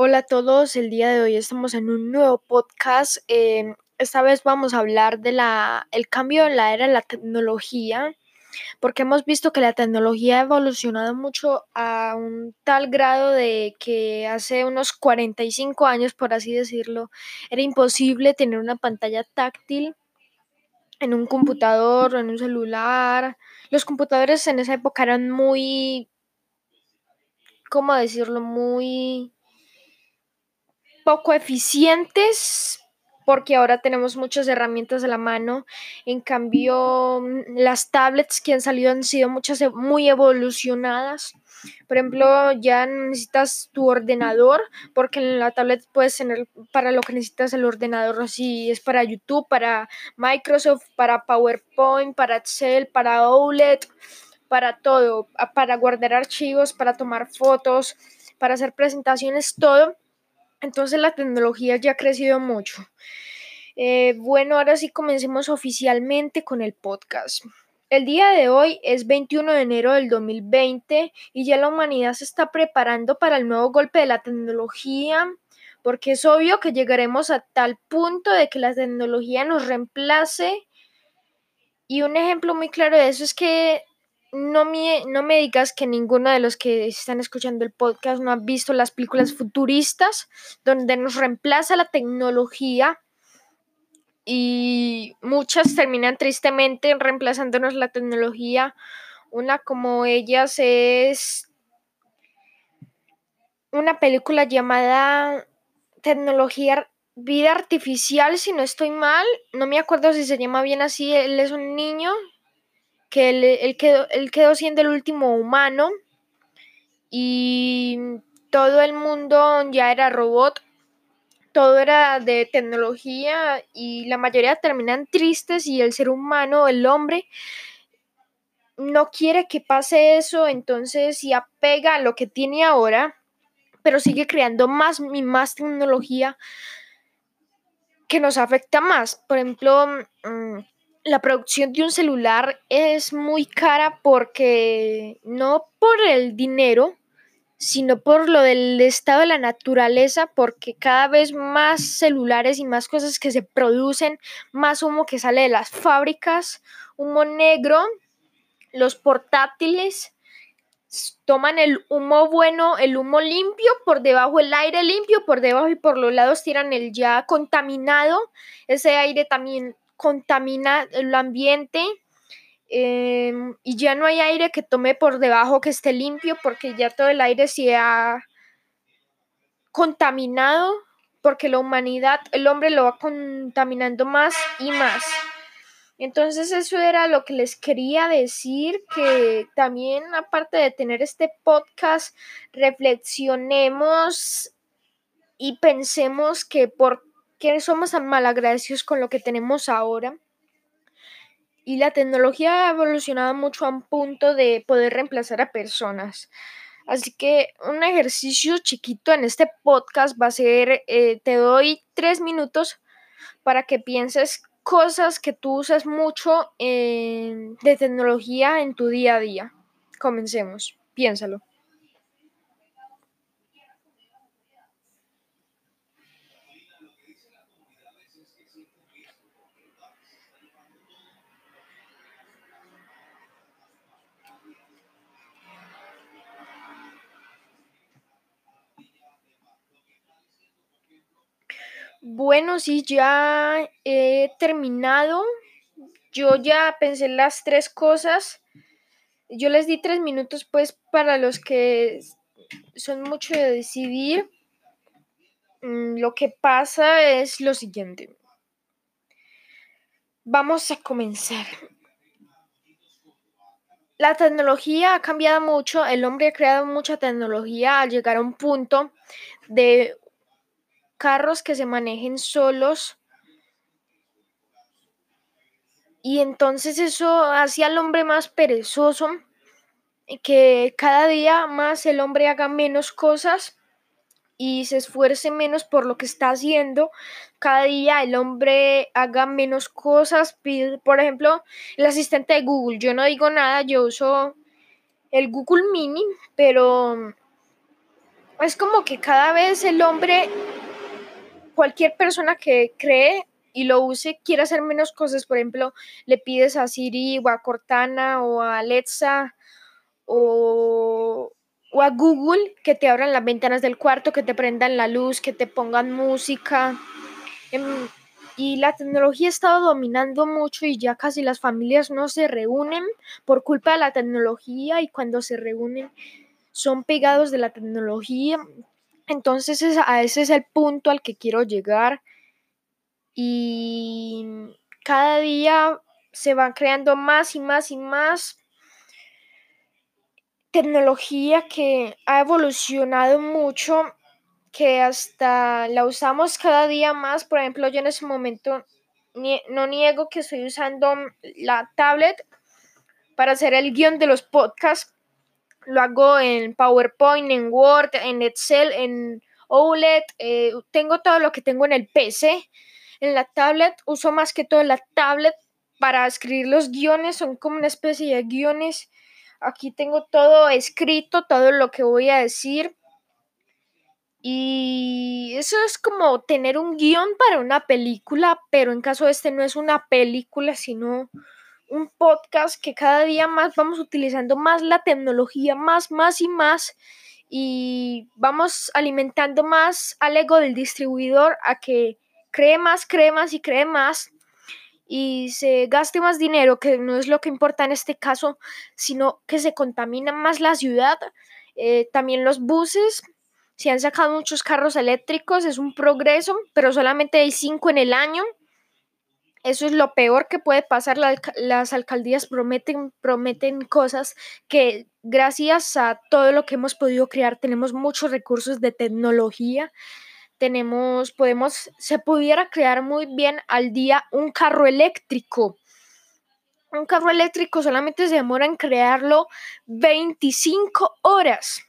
Hola a todos, el día de hoy estamos en un nuevo podcast. Eh, esta vez vamos a hablar de cambio en la era de la tecnología, porque hemos visto que la tecnología ha evolucionado mucho a un tal grado de que hace unos 45 años, por así decirlo, era imposible tener una pantalla táctil en un computador o en un celular. Los computadores en esa época eran muy, ¿cómo decirlo? Muy poco eficientes porque ahora tenemos muchas herramientas a la mano. En cambio, las tablets que han salido han sido muchas e, muy evolucionadas. Por ejemplo, ya necesitas tu ordenador, porque en la tablet puedes tener para lo que necesitas el ordenador, así es para YouTube, para Microsoft, para PowerPoint, para Excel, para OLED, para todo, para guardar archivos, para tomar fotos, para hacer presentaciones, todo entonces la tecnología ya ha crecido mucho. Eh, bueno, ahora sí comencemos oficialmente con el podcast. El día de hoy es 21 de enero del 2020 y ya la humanidad se está preparando para el nuevo golpe de la tecnología, porque es obvio que llegaremos a tal punto de que la tecnología nos reemplace. Y un ejemplo muy claro de eso es que no me, no me digas que ninguno de los que están escuchando el podcast no ha visto las películas futuristas donde nos reemplaza la tecnología y muchas terminan tristemente reemplazándonos la tecnología. Una como ellas es una película llamada Tecnología Vida Artificial, si no estoy mal. No me acuerdo si se llama bien así. Él es un niño que él, quedó, él quedó siendo el último humano y todo el mundo ya era robot, todo era de tecnología y la mayoría terminan tristes y el ser humano, el hombre, no quiere que pase eso, entonces se apega a lo que tiene ahora, pero sigue creando más y más tecnología que nos afecta más. Por ejemplo, mm, la producción de un celular es muy cara porque no por el dinero, sino por lo del estado de la naturaleza, porque cada vez más celulares y más cosas que se producen, más humo que sale de las fábricas, humo negro, los portátiles toman el humo bueno, el humo limpio, por debajo el aire limpio, por debajo y por los lados tiran el ya contaminado, ese aire también contamina el ambiente em, y ya no hay aire que tome por debajo que esté limpio porque ya todo el aire se ha contaminado porque la humanidad, el hombre lo va contaminando más y más. Entonces eso era lo que les quería decir, que también aparte de tener este podcast, reflexionemos y pensemos que por que somos tan malagradecidos con lo que tenemos ahora. Y la tecnología ha evolucionado mucho a un punto de poder reemplazar a personas. Así que un ejercicio chiquito en este podcast va a ser, eh, te doy tres minutos para que pienses cosas que tú usas mucho de tecnología en tu día a día. Comencemos, piénsalo. Bueno, sí, ya he terminado. Yo ya pensé las tres cosas. Yo les di tres minutos, pues, para los que son mucho de decidir. Mm, lo que pasa es lo siguiente. Vamos a comenzar. La tecnología ha cambiado mucho, el hombre ha creado mucha tecnología al llegar a un punto de carros que se manejen solos. Y entonces eso hacía al hombre más perezoso, que cada día más el hombre haga menos cosas y se esfuerce menos por lo que está haciendo. Cada día el hombre haga menos cosas. Por ejemplo, el asistente de Google. Yo no digo nada, yo uso el Google Mini, pero es como que cada vez el hombre, cualquier persona que cree y lo use, quiere hacer menos cosas. Por ejemplo, le pides a Siri o a Cortana o a Alexa o, o a Google que te abran las ventanas del cuarto, que te prendan la luz, que te pongan música. Em, y la tecnología ha estado dominando mucho y ya casi las familias no se reúnen por culpa de la tecnología y cuando se reúnen son pegados de la tecnología. Entonces a ese es el punto al que quiero llegar y cada día se van creando más y más y más tecnología que ha evolucionado mucho, que hasta la usamos cada día más. Por ejemplo, yo en ese momento no niego que estoy usando la tablet para hacer el guion de los podcasts. Lo hago en PowerPoint, en Word, en Excel, en OLED. Eh, tengo todo lo que tengo en el PC. En la tablet uso más que todo la tablet para escribir los guiones. Son como una especie de guiones Aquí tengo todo escrito, todo lo que voy a decir. Y eso es como tener un guion para una película, pero en caso de este no es una película, sino un podcast que cada día más vamos utilizando más la tecnología, más, más y más. Y vamos alimentando más al ego del distribuidor a que cree más, cree más y cree más y se gaste más dinero, que no es lo que importa en este caso, sino que se contamina más la ciudad. Eh, también los buses, se han sacado muchos carros eléctricos, es un progreso, pero solamente hay cinco en el año. Eso es lo peor que puede pasar. las alcaldías prometen, prometen cosas que gracias a todo lo que hemos podido crear tenemos muchos recursos de tecnología tenemos, podemos, se pudiera crear muy bien al día un carro eléctrico. Un carro eléctrico solamente se demora en crearlo 25 horas.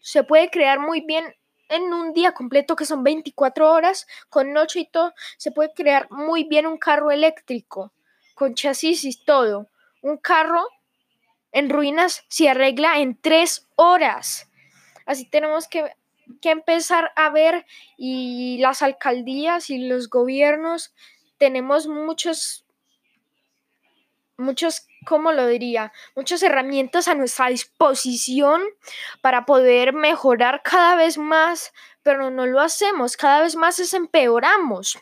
Se puede crear muy bien en un día completo que son 24 horas, con noche y todo, se puede crear muy bien un carro eléctrico, con chasis y todo. Un carro en ruinas se arregla en 3 horas. Así tenemos que que empezar a ver y las alcaldías y los gobiernos tenemos muchos muchos, ¿cómo lo diría? Muchas herramientas a nuestra disposición para poder mejorar cada vez más, pero no lo hacemos, cada vez más es empeoramos.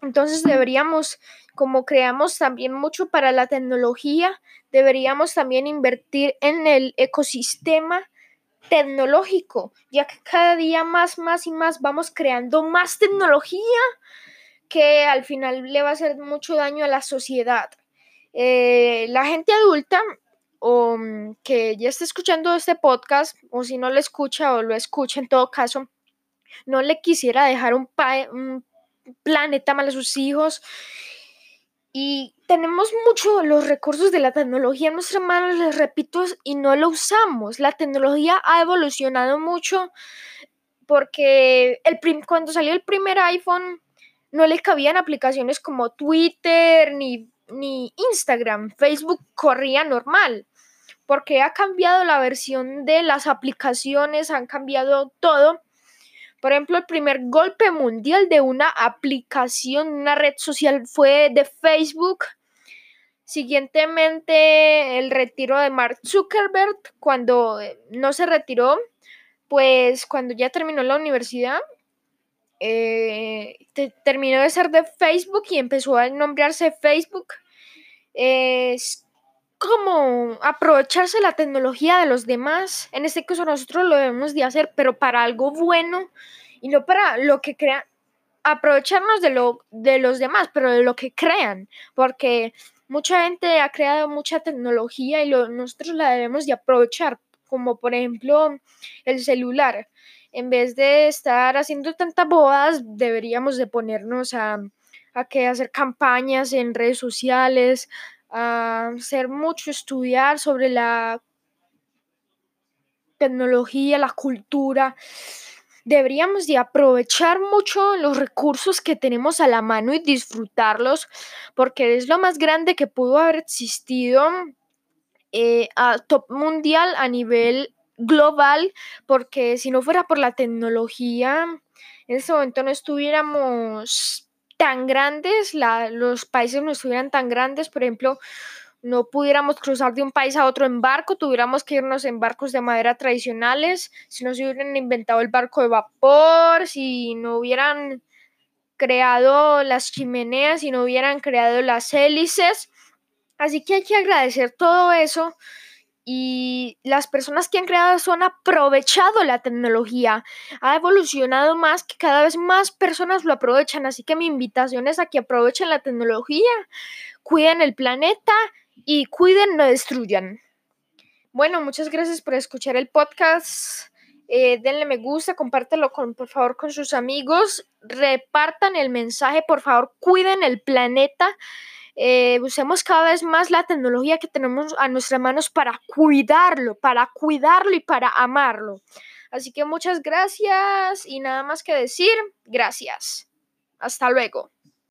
Entonces deberíamos, como creamos también mucho para la tecnología, deberíamos también invertir en el ecosistema tecnológico, ya que cada día más, más y más vamos creando más tecnología que al final le va a hacer mucho daño a la sociedad. Eh, la gente adulta o mm, que ya está escuchando este podcast, o si no lo escucha o lo escucha en todo caso, no le quisiera dejar un, un planeta mal a sus hijos y tenemos mucho los recursos de la tecnología en nuestras manos, les repito, y no lo usamos. La tecnología ha evolucionado mucho porque el cuando salió el primer iPhone no le cabían aplicaciones como Twitter ni, ni Instagram. Facebook corría normal porque ha cambiado la versión de las aplicaciones, han cambiado todo por ejemplo, el primer golpe mundial de una aplicación, una red social fue de Facebook. Siguientemente, el retiro de Mark Zuckerberg, cuando eh, no se retiró, pues cuando ya terminó la universidad, eh, terminó de ser de Facebook y empezó a nombrarse Facebook como aprovecharse la tecnología de los demás. En este caso nosotros lo debemos de hacer, pero para algo bueno y no para lo que crean, aprovecharnos de lo de los demás, pero de lo que crean, porque mucha gente ha creado mucha tecnología y nosotros la debemos de aprovechar, como por ejemplo el celular. En vez de estar haciendo tantas bodas, deberíamos de ponernos a, a que hacer campañas en redes sociales, a hacer mucho, estudiar sobre la tecnología, la cultura. Deberíamos de aprovechar mucho los recursos que tenemos a la mano y disfrutarlos porque es lo más grande que pudo haber existido eh, a top mundial a nivel global, porque si no fuera por la tecnología, en este momento no estuviéramos tan grandes, los países no estuvieran tan grandes, por ejemplo, no pudiéramos cruzar de un país a otro en barco, tuviéramos que irnos en barcos de madera tradicionales, si no se hubieran inventado el barco de vapor, si no hubieran creado las chimeneas, si no hubieran creado las hélices. Así que hay que agradecer todo eso y las personas que han creado eso han aprovechado la tecnología. Ha evolucionado más que cada vez más personas lo aprovechan. Así que mi invitación es a que aprovechen la tecnología, cuiden el planeta y cuiden, no destruyan. Bueno, muchas gracias por escuchar el podcast. Eh, denle me gusta, compártelo con, por favor con sus amigos, repartan el mensaje, por favor, cuiden el planeta. Eh, usemos cada vez más la tecnología que tenemos a nuestras manos para cuidarlo, para cuidarlo y para amarlo. Así que muchas gracias y nada más que decir, gracias. Hasta luego.